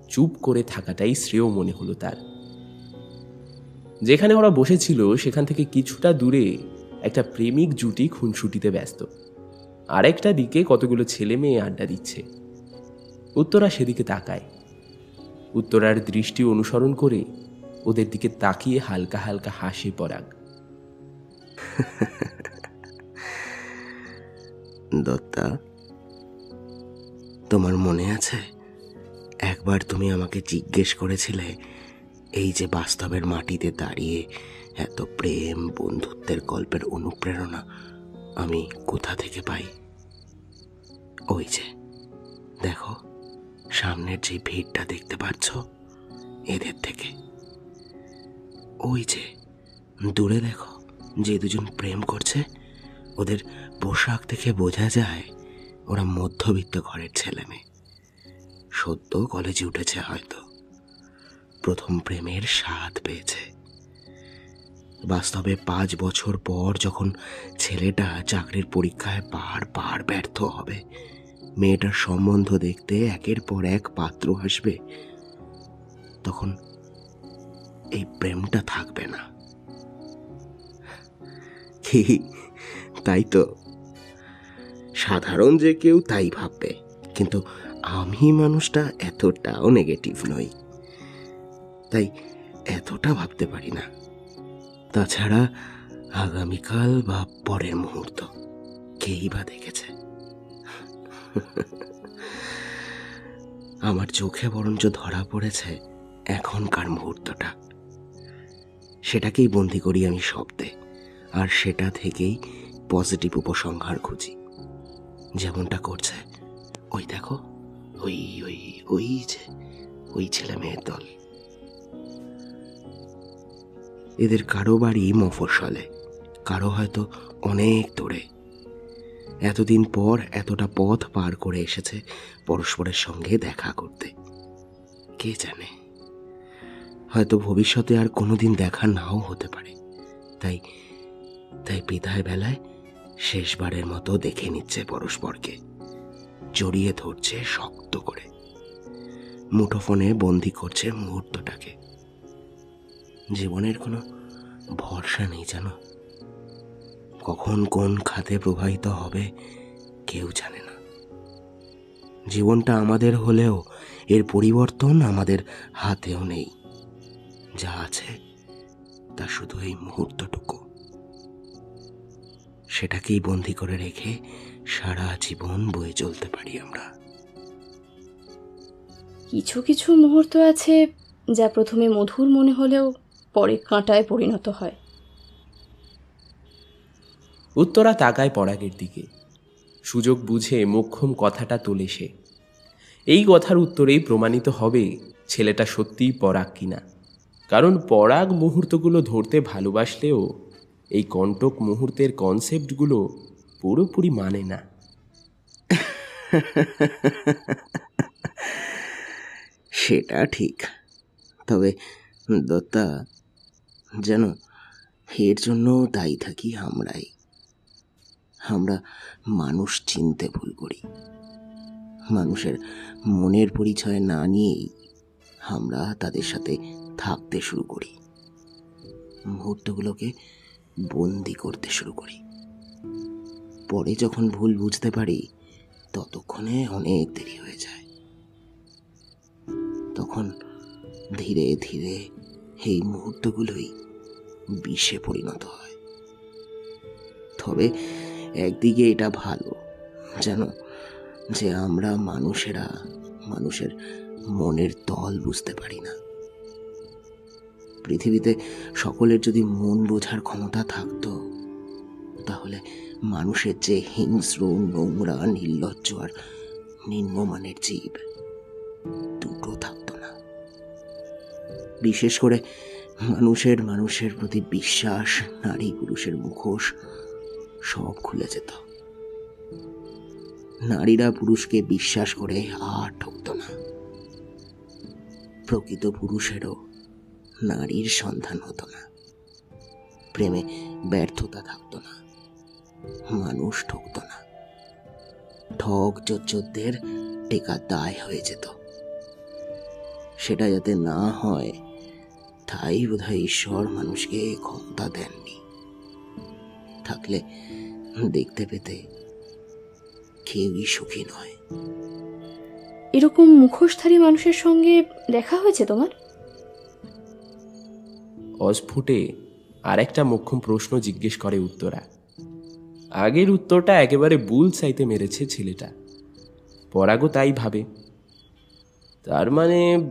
চুপ করে থাকাটাই শ্রেয় মনে হলো তার। যেখানে ওরা বসেছিল, সেখান থেকে কিছুটা দূরে একটা প্রেমিক জুটি খুনসুটিতে ব্যস্ত। আরেকটা দিকে কতগুলো ছেলে মেয়ে আড্ডা দিচ্ছে। উত্তরা সেদিকে তাকায়। উত্তরার দৃষ্টি অনুসরণ করে ওদের দিকে তাকিয়ে হালকা হালকা হাসি পরাগ। দত্তা, তোমার মনে আছে? একবার তুমি আমাকে জিজ্ঞেস করেছিলে, এই যে বাস্তবের মাটিতে দাঁড়িয়ে এত প্রেম, বন্ধুত্বের গল্পের অনুপ্রেরণা আমি কোথা থেকে পাই? ওই যে, দেখো, সামনের যে ভিড়টা দেখতে পাচ্ছ, এদের থেকে। ওই যে, দূরে দেখো, যে দুজন প্রেম করছে, ওদের পোশাক দেখে বোঝা যায় ওরা মধ্যবিত্ত ঘরের ছেলে মেয়ে। সদ্য কলেজে উঠেছে হয়তো। প্রথম প্রেমের স্বাদ পেয়েছে। বাস্তবে পাঁচ বছর পর যখন ছেলেটা চাকরির পরীক্ষায় বার বার ব্যর্থ হবে, মেয়েটার সম্বন্ধ দেখতে একের পর এক পাত্র আসবে, তখন এই প্রেমটা থাকবে না। তাই তো। সাধারণ যে কেউ তাই ভাববে। কিন্তু আমি মানুষটা এতটাও নেগেটিভ নই। তাই এতটা ভাবতে পারি না। তাছাড়া আগামীকাল বা পরের মুহূর্ত কেই বা দেখেছে। আমার চোখে বরঞ্চ ধরা পড়েছে এখনকার মুহূর্তটা। সেটাকেই বন্দি করি আমি শব্দে, আর সেটা থেকেই পজিটিভ উপসংহার খুঁজি। যেমনটা করছে। ওই দেখো, ওই ওই ওই যে, ওই ছেলে মেয়ের দল। এদের কারও বাড়ি মফস্বলে, কারও হয়তো অনেক দূরে। এতদিন পর এতটা পথ পার করে এসেছে পরস্পরের সঙ্গে দেখা করতে। কে জানে? হয়তো ভবিষ্যতে আর কোনোদিন দেখা নাও হতে পারে। তাই তাই বিদায় বেলায় শেষবারের মতো দেখে নিচ্ছে পরস্পরকে। জড়িয়ে ধরছে শক্ত করে। মুঠোফোনে বন্দি করছে মুহূর্তটাকে। জীবনের কোনো ভরসা নেই জানো কখন কোন খাতে প্রবাহিত হবে কেউ জানে না। জীবনটা আমাদের হলেও এর পরিবর্তন আমাদের হাতেও নেই। যা আছে, তা শুধু এই মুহূর্তটুকু। সেটাকেই বন্দি করে রেখে সারা জীবন বয়ে চলতে পারি আমরা। কিছু কিছু মুহূর্ত আছে যা প্রথমে মধুর মনে হলেও পরে কাঁটায় পরিণত হয়। উত্তরা তাকায় পরাগের দিকে। সুযোগ বুঝে মোক্ষম কথাটা তোলে সে। এই কথার উত্তরেই প্রমাণিত হবে ছেলেটা সত্যিই পরাগ কিনা। কারণ পরাগ মুহূর্তগুলো ধরতে ভালোবাসলেও এই কণ্টক মুহূর্তের কনসেপ্টগুলো পুরোপুরি মানে না। সেটা ঠিক। তবে দত্তা, যেন এর জন্য দায়ী থাকি আমরাই। আমরা মানুষ চিনতে ভুল করি। মানুষের মনের পরিচয় না নিয়েই আমরা তাদের সাথে থাকতে শুরু করি। মুহূর্তগুলোকে বন্দি করতে শুরু করি। পরে যখন ভুল বুঝতে পারি, ততক্ষণে অনেক দেরি হয়ে যায়। তখন ধীরে ধীরে এই মুহূর্তগুলোই বিষে পরিণত হয়। তবে একদিকে এটা ভালো জানো যে আমরা মানুষেরা, মানুষের মনের তল বুঝতে পারি না। পৃথিবীতে সকলের যদি মন বোঝার ক্ষমতা থাকতো, তাহলে মানুষের যে হিংস্র, নোংরা, নির্লজ্জ আর নিম্নমানের জীব দুটো থাকতো না। বিশেষ করে মানুষের মানুষের প্রতি বিশ্বাস, নারী পুরুষের মুখোশ সব খুলে যেত। নারীরা পুরুষকে বিশ্বাস করে আর ঠকত না। প্রকৃত পুরুষেরও নারীর সন্ধান হতো না। প্রেমে ব্যর্থতা থাকতো না। মানুষ ঠকত না। ঠক চোদ্দের টেকা দায় হয়ে যেত। সেটা যাতে না হয়, তাই বোধহয় ঈশ্বর মানুষকে ক্ষমতা দেননি। থাকলে দেখতে পেতে কেউই সুখী নয়। এরকম মুখোশধারী মানুষের সঙ্গে দেখা হয়েছে তোমার? অস্ফুটে আরেকটা মোক্ষম প্রশ্ন জিজ্ঞেস করে উত্তরা। আগের উত্তরটা একেবারে বুল চাইতে মেরেছে ছেলেটা। পরাগও তাই ভাবে। তার মানে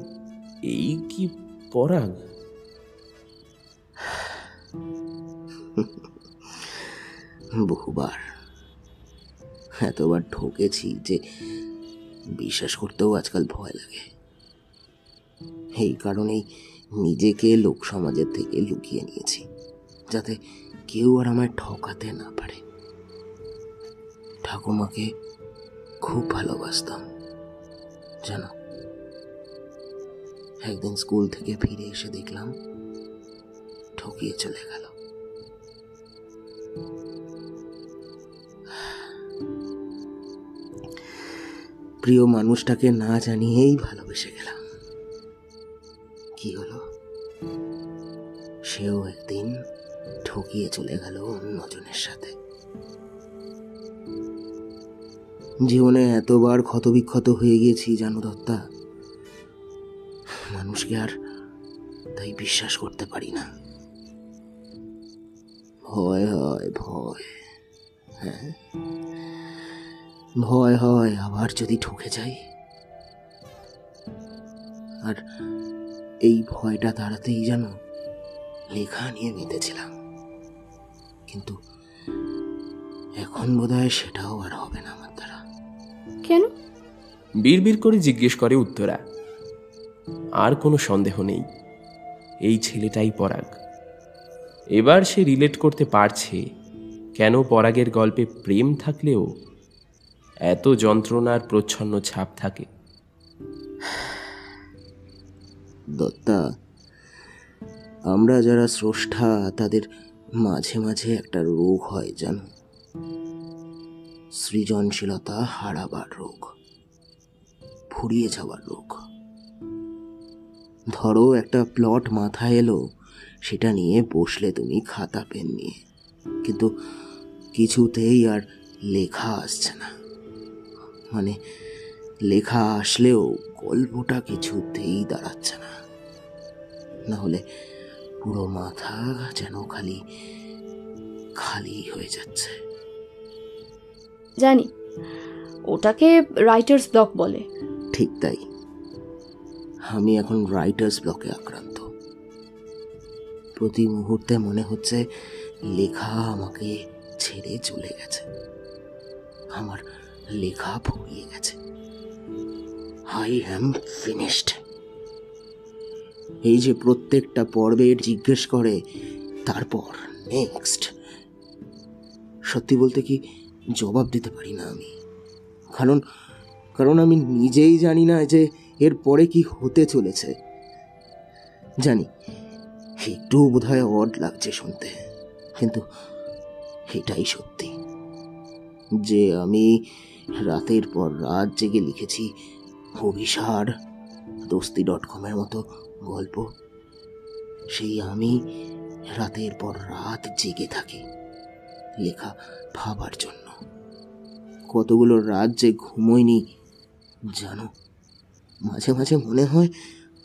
এই কি পরাগ? বহুবার। এতবার ঠকেছি যে বিশ্বাস করতেও আজকাল ভয় লাগে। এই কারণেই নিজেকে লোক সমাজের থেকে লুকিয়ে নিয়েছি, যাতে কেউ আর আমায় ঠকাতে না পারে। ঠাকুমাকে খুব ভালোবাসতাম, জানো? একদিন স্কুল থেকে ফিরে এসে দেখলাম, ঠকিয়ে চলে গেল। প্রিয় মানুষটাকে না জানিয়েই ভালোবেসে গেলাম। কি হলো? সেও একদিন ঠকিয়ে চলে গেল অন্যজনের সাথে। জীবনে এতবার ক্ষতবিক্ষত হয়ে গেছি জানো দত্তা মানুষকে আর তাই বিশ্বাস করতে পারি না। ভয় হয়, ভয়। হ্যাঁ? ভয় হয়, আবার যদি ঠকে যাই। আর এই ভয়টা তাড়াতেই যেন লেখা নিয়ে মেতেছিলাম কিন্তু এখন বোধহয় সেটাও আর হবে না আমার দ্বারা। কেন? বিড়বিড় করে জিজ্ঞেস করে উত্তরা। আর কোনো সন্দেহ নেই। এই ছেলেটাই পরাগ। এবার সে রিলেট করতে পারছে কেন পরাগের গল্পে প্রেম থাকলেও এত যন্ত্রণার প্রচ্ছন্ন ছাপ থাকে। দত্তা। আমরা যারা স্রষ্টা, তাদের মাঝে মাঝে একটা রোগ হয়, জানো? সৃজনশীলতা হারাবার রোগ, ফুরিয়ে যাওয়ার রোগ। ধরো, একটা প্লট মাথায় এলো, সেটা নিয়ে বসলে তুমি খাতা, পেন নিয়ে। কিন্তু কিছুতেই আর লেখা আসছে না। মানে লেখা আসলেও গল্পটা কিছুতেই দাঁড়াচ্ছে না। না হলে পুরো মাথা যেন খালি খালি হয়ে যাচ্ছে। জানি ওটাকে রাইটার্স ব্লক বলে। ঠিক তাই। আমি এখন রাইটার্স ব্লকে আক্রান্ত। প্রতি মুহূর্তে মনে হচ্ছে লেখা আমাকে ছেড়ে চলে গেছে। আমার লেখা ফুরিয়ে গেছে। আই অ্যাম ফিনিশড এই যে প্রত্যেকটা পর্বের জিজ্ঞেস করে, তারপর নেক্সট সত্যি বলতে কি জবাব দিতে পারি না আমি। কারণ কারণ আমি নিজেই জানি না যে এর পরে কি হতে চলেছে। জানি, একটু বোধ হয় অড লাগছে শুনতে, কিন্তু এটাই সত্যি। যে আমি রাতের পর রাত জেগে লিখেছি অভিসার দোস্তি ডট কমের মতো গল্প। সেই আমি রাতের পর রাত জেগে থাকি লেখা ভাবার জন্য। কতগুলো রাত যে ঘুমোয়নি জানো মাঝে মাঝে মনে হয়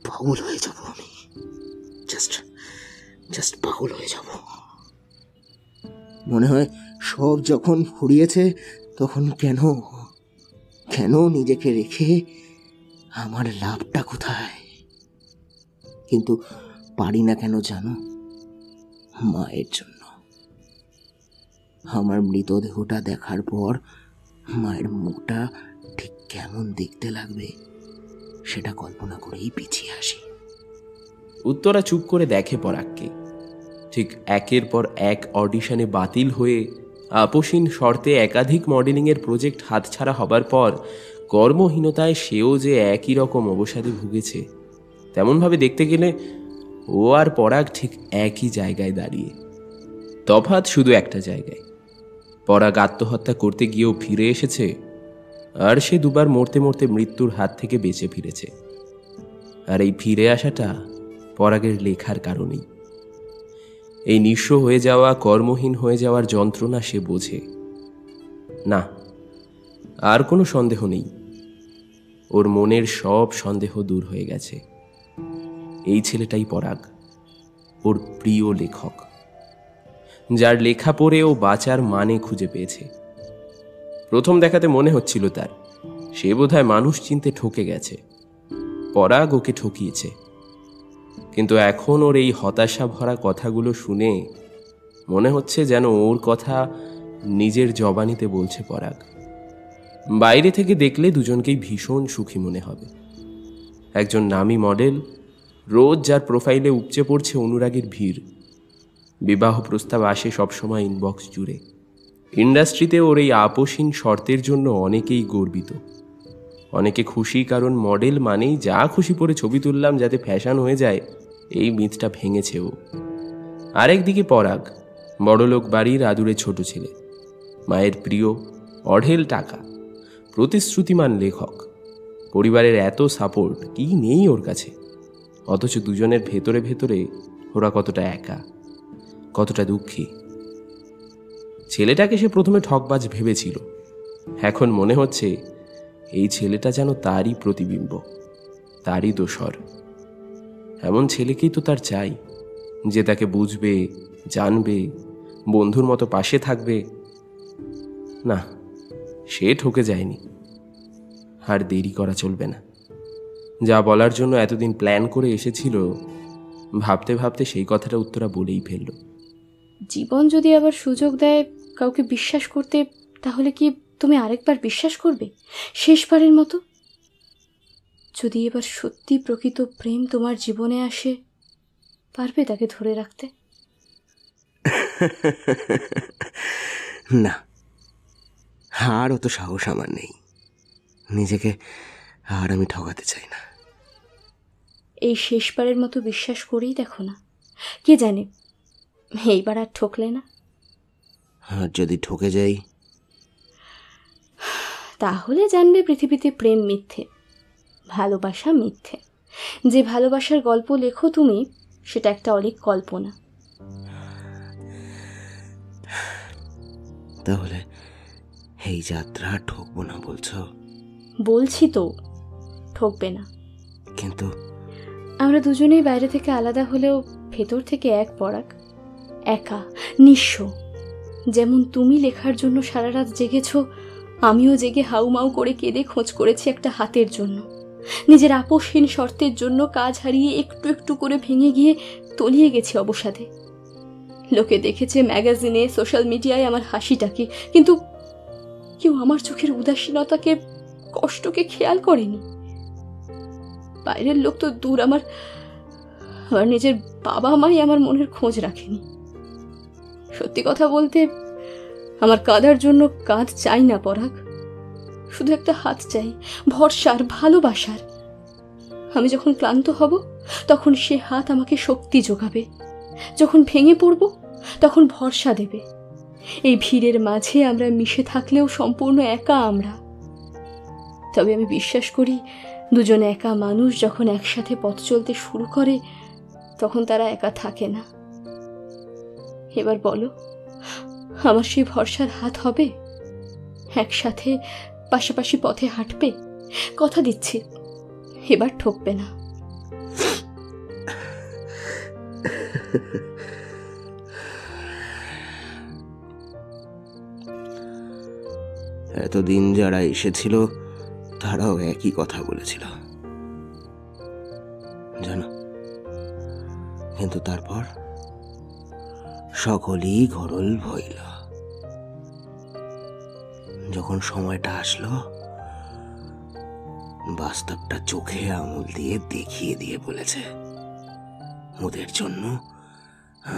পাগল হয়ে যাব আমি। জাস্ট জাস্ট পাগল হয়ে যাব। মনে হয় সব যখন ফুরিয়েছে, তখন কেন কেন নিজেকে রেখে আমার লাভটা কোথায়? কিন্তু পারি না কেন জানো? মায়ের জন্য। আমার মৃতদেহটা দেখার পর মায়ের মুখটা ঠিক কেমন দেখতে লাগবে সেটা কল্পনা করেই পিছিয়ে আসি। উত্তরা চুপ করে দেখে পরাগকে। ঠিক একের পর এক অডিশনে বাতিল হয়ে, আপসীন শর্তে একাধিক মডেলিংয়ের প্রজেক্ট হাতছাড়া হবার পর কর্মহীনতায় সেও যে একই রকম অবসাদে ভুগেছে, তেমনভাবে দেখতে গেলে ও আর পরাগ ঠিক একই জায়গায় দাঁড়িয়ে। তফাৎ শুধু একটা জায়গায়। পরাগ আত্মহত্যা করতে গিয়েও ফিরে এসেছে, আর সে দুবার মরতে মরতে মৃত্যুর হাত থেকে বেঁচে ফিরেছে। আর এই ফিরে আসাটা পরাগের লেখার কারণেই। এই নিঃস্ব হয়ে যাওয়া, কর্মহীন হয়ে যাওয়ার যন্ত্রণা সে বোঝে। না, আর কোনো সন্দেহ নেই। ওর মনের সব সন্দেহ দূর হয়ে গেছে। এই ছেলেটাই পরাগ, ওর প্রিয় লেখক, যার লেখা পড়ে ও বাঁচার মানে খুঁজে পেয়েছে। প্রথম দেখাতে মনে হচ্ছিল তার, সে বোধহয় মানুষ চিনতে ঠকে গেছে, পরাগ ওকে ঠকিয়েছে। কিন্তু এখন ওর এই হতাশা ভরা কথাগুলো শুনে মনে হচ্ছে যেন ওর কথা নিজের জবানিতে বলছে পরাগ। বাইরে থেকে দেখলে দুজনকেই ভীষণ সুখী মনে হবে। একজন নামী মডেল, রোজ যার প্রোফাইলে উপচে পড়ছে অনুরাগের ভিড়। বিবাহ প্রস্তাব আসে সবসময় ইনবক্স জুড়ে। ইন্ডাস্ট্রিতে ওর এই আপসীন শর্তের জন্য অনেকেই গর্বিত। অনেকে খুশি, কারণ মডেল মানেই যা খুশি পরে ছবি তুললাম যাতে ফ্যাশন হয়ে যায়, এই মিথটা ভেঙেছে ও। আরেকদিকে পরাগ, বড়লোক বাড়ির আদুরে ছোট ছেলে। মায়ের প্রিয়, অঢেল টাকা। প্রতিশ্রুতিমান লেখক। পরিবারের এত সাপোর্ট কি নেই ওর কাছে? অথচ দুজনের ভেতরে ভেতরে ওরা কতটা একা, কতটা দুঃখী। ছেলেটাকে সে প্রথমে ঠকবাজ ভেবেছিল। এখন মনে হচ্ছে এই ছেলেটা যেন তারই প্রতিবিম্ব, তারই দোসর। এমন ছেলেকেই তো তার চাই, যে তাকে বুঝবে, জানবে, বন্ধুর মতো পাশে থাকবে। না সে ঠকে যায়নি। আর দেরি করা চলবে না। যা বলার জন্য এতদিন প্ল্যান করে এসেছিল ভাবতে ভাবতে সেই কথাটা উত্তরা বলেই ফেলল। জীবন যদি আবার সুযোগ দেয় কাউকে বিশ্বাস করতে তাহলে কি তুমি আরেকবার বিশ্বাস করবে? শেষবারের মতো? যদি এবার সত্যি প্রকৃত প্রেম তোমার জীবনে আসে পারবে তাকে ধরে রাখতে? না আর অত সাহস আমার নেই। নিজেকে আর আমি ঠকাতে চাই না। এই শেষবারের মতো বিশ্বাস করেই দেখো না। কে জানে এইবার আর ঠকলে না। আর যদি ঠকে যাই? তাহলে জানবে পৃথিবীতে প্রেম মিথ্যে ভালোবাসা মিথ্যে। যে ভালোবাসার গল্প লেখো তুমি সেটা একটা অনেক কল্পনা। তাহলে এই যাত্রা ঠকবো না বলছো? বলছি তো ঠকবে না। কিন্তু আমরা দুজনেই বাইরে থেকে আলাদা হলেও ভেতর থেকে এক পরাগ একা নিঃস্ব। যেমন তুমি লেখার জন্য সারা রাত জেগেছ আমিও জেগে হাউমাউ করে কেঁদে খোঁজ করেছি একটা হাতের জন্য। নিজের আপোষহীন শর্তের জন্য কাজ হারিয়ে একটু একটু করে ভেঙে গিয়ে তলিয়ে গেছি অবসাদে। লোকে দেখেছে ম্যাগাজিনে সোশ্যাল মিডিয়ায় আমার হাসিটাকে কিন্তু কেউ আমার চোখের উদাসীনতাকে, কষ্টকে খেয়াল করেনি। বাইরের লোক তো দূর আমার আমার নিজের বাবা মাই আমার মনের খোঁজ রাখেনি। সত্যি কথা বলতে, আমার কাঁদার জন্য কাঁধ চাই না পরাগ। শুধু একটা হাত চাই, ভরসার, ভালোবাসার। আমি যখন ক্লান্ত হব, তখন সে হাত আমাকে শক্তি যোগাবে। যখন ভেঙে পড়ব, তখন ভরসা দেবে। এই ভিড়ের মাঝে আমরা মিশে থাকলেও সম্পূর্ণ একা আমরা। তবে আমি বিশ্বাস করি, দুজন একা মানুষ যখন একসাথে পথ চলতে শুরু করে, তখন তারা একা থাকে না। এবার বলো, আমার সেই ভরসার হাত হবে? একসাথে, পাশাপাশি পথে হাঁটবে? কথা দিচ্ছি, এবার ঠকবে না। এতদিন যারা এসেছিল, তারাও একই কথা বলেছিল। জানো, কিন্তু তারপর সকলেই ঘরল ভইল যখন সময়টা আসলো, বাস্তবটা চোখে আঙুল দিয়ে দেখিয়ে দিয়ে বলেছে, ওদের জন্য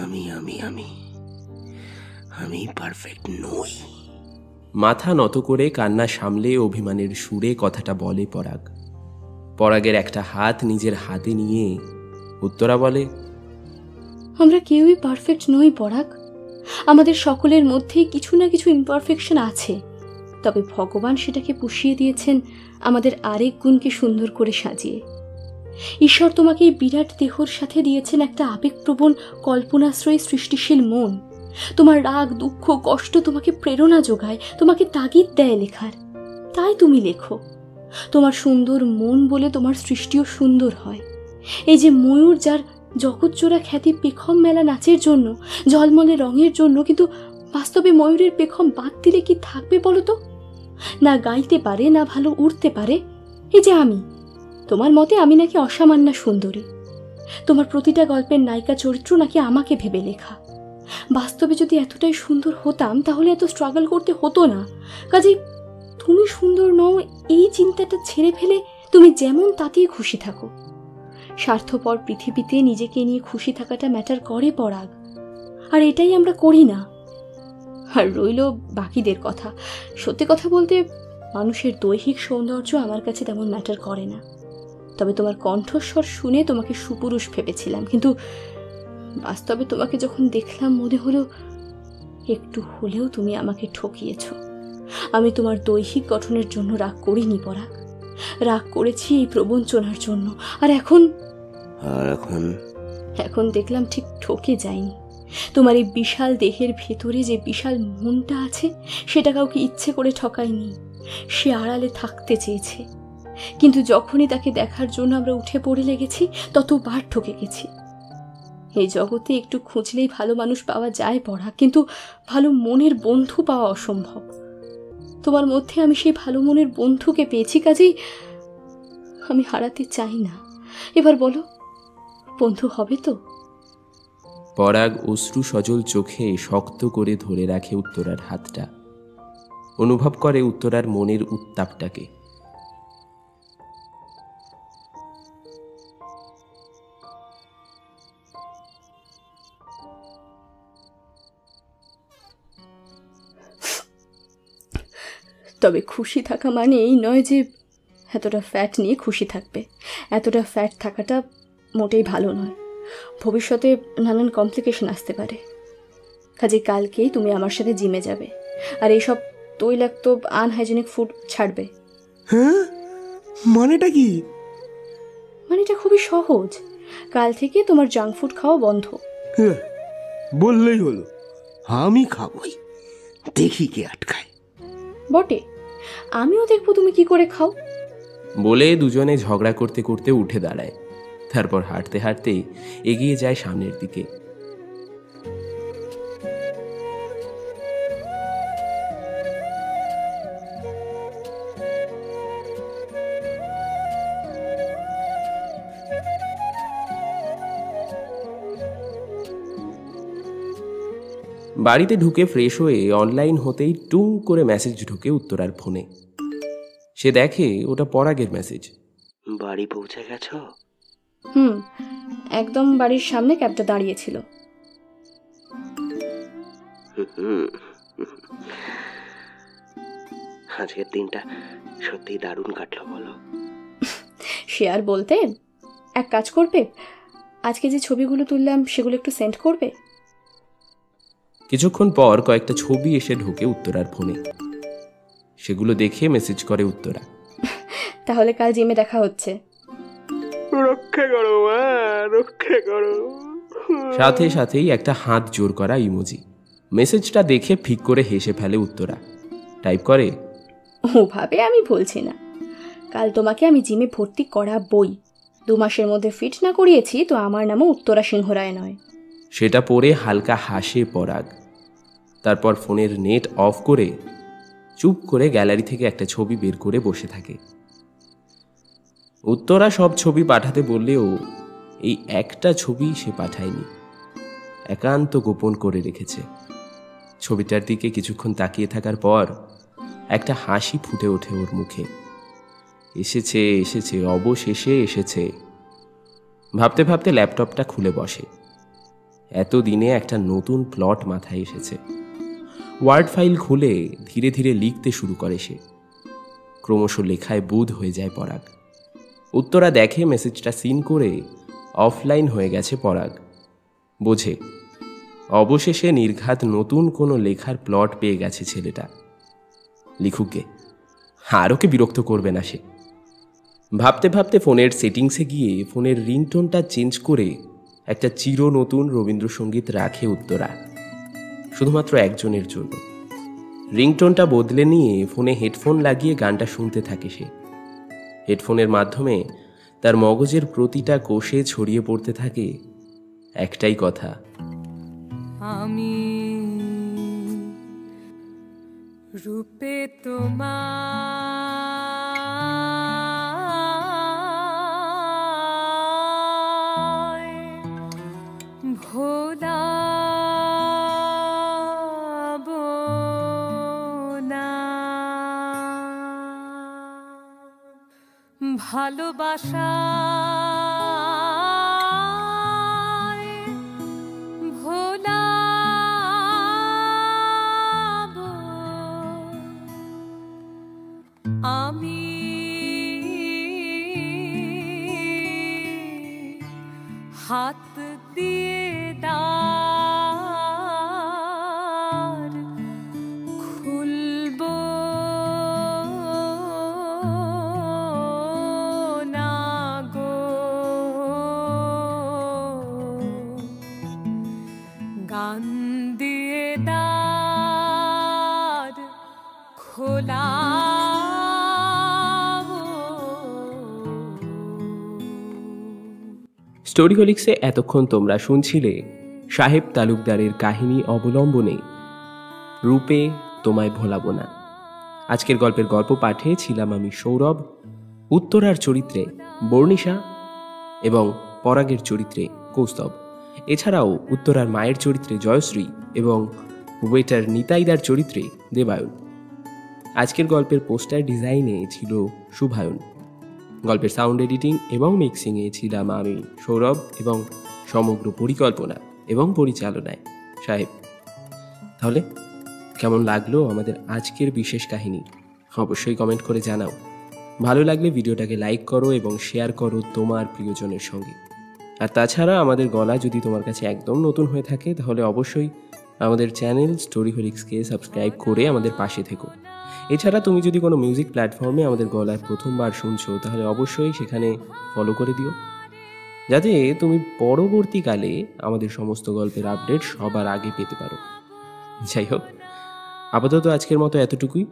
আমি আমি আমি আমি পারফেক্ট নই। মাথা নত করে কান্না সামলে অভিমানের সুরে কথাটা বলে পরাগ। পরাগের একটা হাত নিজের হাতে নিয়ে উত্তরা বলে, আমরা কেউই পারফেক্ট নই পরাগ। আমাদের সকলের মধ্যেই কিছু না কিছু ইমপারফেকশন আছে। তবে ভগবান সেটাকে পুষিয়ে দিয়েছেন আমাদের আরেক গুণকে সুন্দর করে সাজিয়ে। ঈশ্বর তোমাকে এই বিরাট দেহর সাথে দিয়েছেন একটা আবেগপ্রবণ কল্পনাশ্রয়ী সৃষ্টিশীল মন। তোমার রাগ, দুঃখ, কষ্ট তোমাকে প্রেরণা যোগায়, তোমাকে তাগিদ দেয় লেখার। তাই তুমি লেখো। তোমার সুন্দর মন বলে তোমার সৃষ্টিও সুন্দর হয়। এই যে ময়ূর যার জগৎজোড়া খ্যাতি পেখম মেলা নাচের জন্য, ঝলমলে রঙের জন্য, কিন্তু বাস্তবে ময়ূরের পেখম বাদ দিলে কি থাকবে বলো তো? না গাইতে পারে, না ভালো উড়তে পারে। এই যে আমি, তোমার মতে আমি নাকি অসামান্য সুন্দরী। তোমার প্রতিটা গল্পের নায়িকা চরিত্র নাকি আমাকে ভেবে লেখা। বাস্তবে যদি এতটাই সুন্দর হতাম, তাহলে এত স্ট্রাগল করতে হতো না। কাজেই তুমি সুন্দর নও, এই চিন্তাটা ছেড়ে ফেলে তুমি যেমন তাতেই খুশি থাকো। স্বার্থপর পৃথিবীতে নিজেকে নিয়ে খুশি থাকাটা ম্যাটার করে পরাগ। আর এটাই আমরা করি না। আর রইল বাকিদের কথা। সত্যি কথা বলতে, মানুষের দৈহিক সৌন্দর্য আমার কাছে তেমন ম্যাটার করে না। তবে তোমার কণ্ঠস্বর শুনে তোমাকে সুপুরুষ ভেবেছিলাম, কিন্তু বাস্তবে তোমাকে যখন দেখলাম মনে হলো একটু হলেও তুমি আমাকে ঠকিয়েছ। আমি তোমার দৈহিক গঠনের জন্য রাগ করিনি পরাগ। রাগ করেছি এই প্রবঞ্চনার জন্য। আর এখন? আর এখন? এখন দেখলাম ঠিক ঠকে যায়নি তোমার এই বিশাল দেহের ভেতরে যে বিশাল মনটা আছে সেটা কাউকে ইচ্ছে করে ঠকায়নি। সে আড়ালে থাকতে চেয়েছে। কিন্তু যখনই তাকে দেখার জন্য আমরা উঠে পড়ে লেগেছি ততবার ঠকে গেছি। এই জগতে একটু খুঁজলেই ভালো মানুষ পাওয়া যায় পড়া কিন্তু ভালো মনের বন্ধু পাওয়া অসম্ভব। তোমার মধ্যে আমি সেই ভালো মনের বন্ধুকে পেয়েছি কাজেই আমি হারাতে চাই না। এবার বলো, বন্ধু হবে তো? পরাগ অশ্রু সজল চোখে শক্ত করে ধরে রাখে উত্তরার হাতটা। অনুভব করে উত্তরার মনের উত্তাপটাকে। তবে খুশি থাকা মানে এই নয় যে এতটা ফ্যাট নিয়ে খুশি থাকবে। এতটা ফ্যাট থাকাটা মোটেই ভালো নয়। ভবিষ্যতে নানান কমপ্লিকেশন আসতে পারে। কাজে কালকেই তুমি আমার সাথে জিমে যাবে। আর এইসব তৈলাক্ত আনহাইজেনিক ফুড ছাড়বে। হ্যাঁ? মানেটা কি? মানে এটা খুবই সহজ। কাল থেকে তোমার জাঙ্ক ফুড খাওয়া বন্ধ। হ্যাঁ, বললেই হলো। আমি খাবই। দেখি কে আটকায়। বটে। আমিও দেখব তুমি কি করে খাও। বলে দুজনে ঝগড়া করতে করতে উঠে দাঁড়ায়। তারপর হাঁটতে হাঁটতে এগিয়ে যায় সামনের দিকে। বাড়িতে ঢুকে ফ্রেশ হয়ে অনলাইন হতেই টুং করে মেসেজ ঢুকে উত্তরার ফোনে সে দেখে ওটা পরাগের মেসেজ বাড়ি পৌঁছে গেছো? হুম একদম বাড়ির সামনে ক্যাবটা দাঁড়িয়েছিল। হুম। আজকের দিনটা সত্যি দারুণ কাটলো বলো। সে আর বলতে এক কাজ করবে আজকে যে ছবিগুলো তুললাম সেগুলো একটু সেন্ড করবে? কিছুক্ষণ পর কয়েকটা ছবি এসে ঢোকে উত্তরার ফোনে। সেগুলো দেখে মেসেজ করে উত্তরা। তাহলে কাল জিমে দেখা হচ্ছে। রক্ষা করো মা রক্ষা করো। সাথে সাথেই একটা হাত জোর করা ইমোজি। মেসেজটা দেখে ফিক করে হেসে ফেলে উত্তরা। টাইপ করে ওভাবে আমি বলছি না। কাল তোমাকে আমি জিমে ভর্তি করা বই দু মাসের মধ্যে ফিট না করিয়েছি তো আমার নামও উত্তরা সিংহ রায় নয়। সেটা পরে হালকা হাসে পরাগ। তারপর ফোনের নেট অফ করে চুপ করে গ্যালারি থেকে একটা ছবি বের করে বসে থাকে। উত্তরা সব ছবি পাঠাতে বললেও এই একটা ছবি সে পাঠায়নি। একান্ত গোপন করে রেখেছে। ছবিটার দিকে কিছুক্ষণ তাকিয়ে থাকার পর একটা হাসি ফুটে ওঠে ওর মুখে। এসেছে এসেছে, অবশেষে এসেছে। ভাবতে ভাবতে ল্যাপটপটা খুলে বসে। এতদিনে একটা নতুন প্লট মাথায় এসেছে। ওয়ার্ড ফাইল খুলে ধীরে ধীরে লিখতে শুরু করে সে। ক্রমশ লেখায় বুধ হয়ে যায় পরাগ। উত্তরা দেখে মেসেজটা সিন করে অফলাইন হয়ে গেছে পরাগ। বোঝে, অবশেষে নির্ঘাত নতুন কোনো লেখার প্লট পেয়ে গেছে ছেলেটা। লিখুকে, আর ওকে বিরক্ত করবে না সে। ভাবতে ভাবতে ফোনের সেটিংসে গিয়ে ফোনের রিংটোনটা চেঞ্জ করে একটা চির নতুন রবীন্দ্রসঙ্গীত রাখে উত্তরা। শুধুমাত্র একজনের জন্য। রিংটোনটা বদলে নিয়ে ফোনে হেডফোন লাগিয়ে গানটা শুনতে থাকে সে। হেডফোনের মাধ্যমে তার মগজের প্রতিটা কোষে ছড়িয়ে পড়তে থাকে একটাই কথা। আমি রূপে তোমায় ভালোবাসা ভোলাবো। আমি হাত গান দিয়ে খোলা স্টোরি হোলিক্সে এতক্ষণ তোমরা শুনছিলে সাহেব তালুকদারের কাহিনী অবলম্বনে, রূপে তোমায় ভোলাবো না। আজকের গল্পের গল্প পাঠে ছিলাম আমি সৌরভ, উত্তরার চরিত্রে বর্ণিশা এবং পরাগের চরিত্রে কৌস্তব। এছাড়াও উত্তরার মায়ের চরিত্রে জয়শ্রী এবং ওয়েটার নিতাইদার চরিত্রে দেবায়ন। আজকের গল্পের পোস্টার ডিজাইনে ছিল শুভায়ন গল্পের সাউন্ড এডিটিং এবং মিক্সিংয়ে ছিলাম আমি, সৌরভ এবং সমগ্র পরিকল্পনা এবং পরিচালনায়। সাহেব, তাহলে কেমন লাগল আমাদের আজকের বিশেষ কাহিনী? অবশ্যই কমেন্ট করে জানাও। ভালো লাগলে ভিডিওটাকে লাইক করো এবং শেয়ার করো তোমার প্রিয়জনের সঙ্গে। আর তাছাড়া আমাদের গলা যদি তোমার কাছে একদম নতুন হয়ে থাকে, তাহলে অবশ্যই আমাদের চ্যানেল স্টোরি হোলিক্সকে সাবস্ক্রাইব করে আমাদের পাশে থেকো। এছাড়া তুমি যদি কোনো মিউজিক প্ল্যাটফর্মে আমাদের গলায় প্রথমবার শুনছো, তাহলে অবশ্যই সেখানে ফলো করে দিও। যাতে তুমি পরবর্তীকালে আমাদের সমস্ত গল্পের আপডেট সবার আগে পেতে পারো। যাই হোক, আপাতত আজকের মতো এতটুকুই।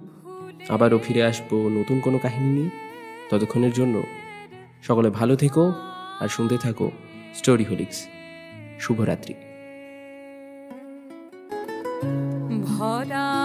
আবারও ফিরে আসব নতুন কোনো কাহিনী নিয়ে। ততক্ষণের জন্য সকলে ভালো থেকো আর শুনতে থাকো। স্টোরি হোলিক্স শুভরাত্রি। ভরাবো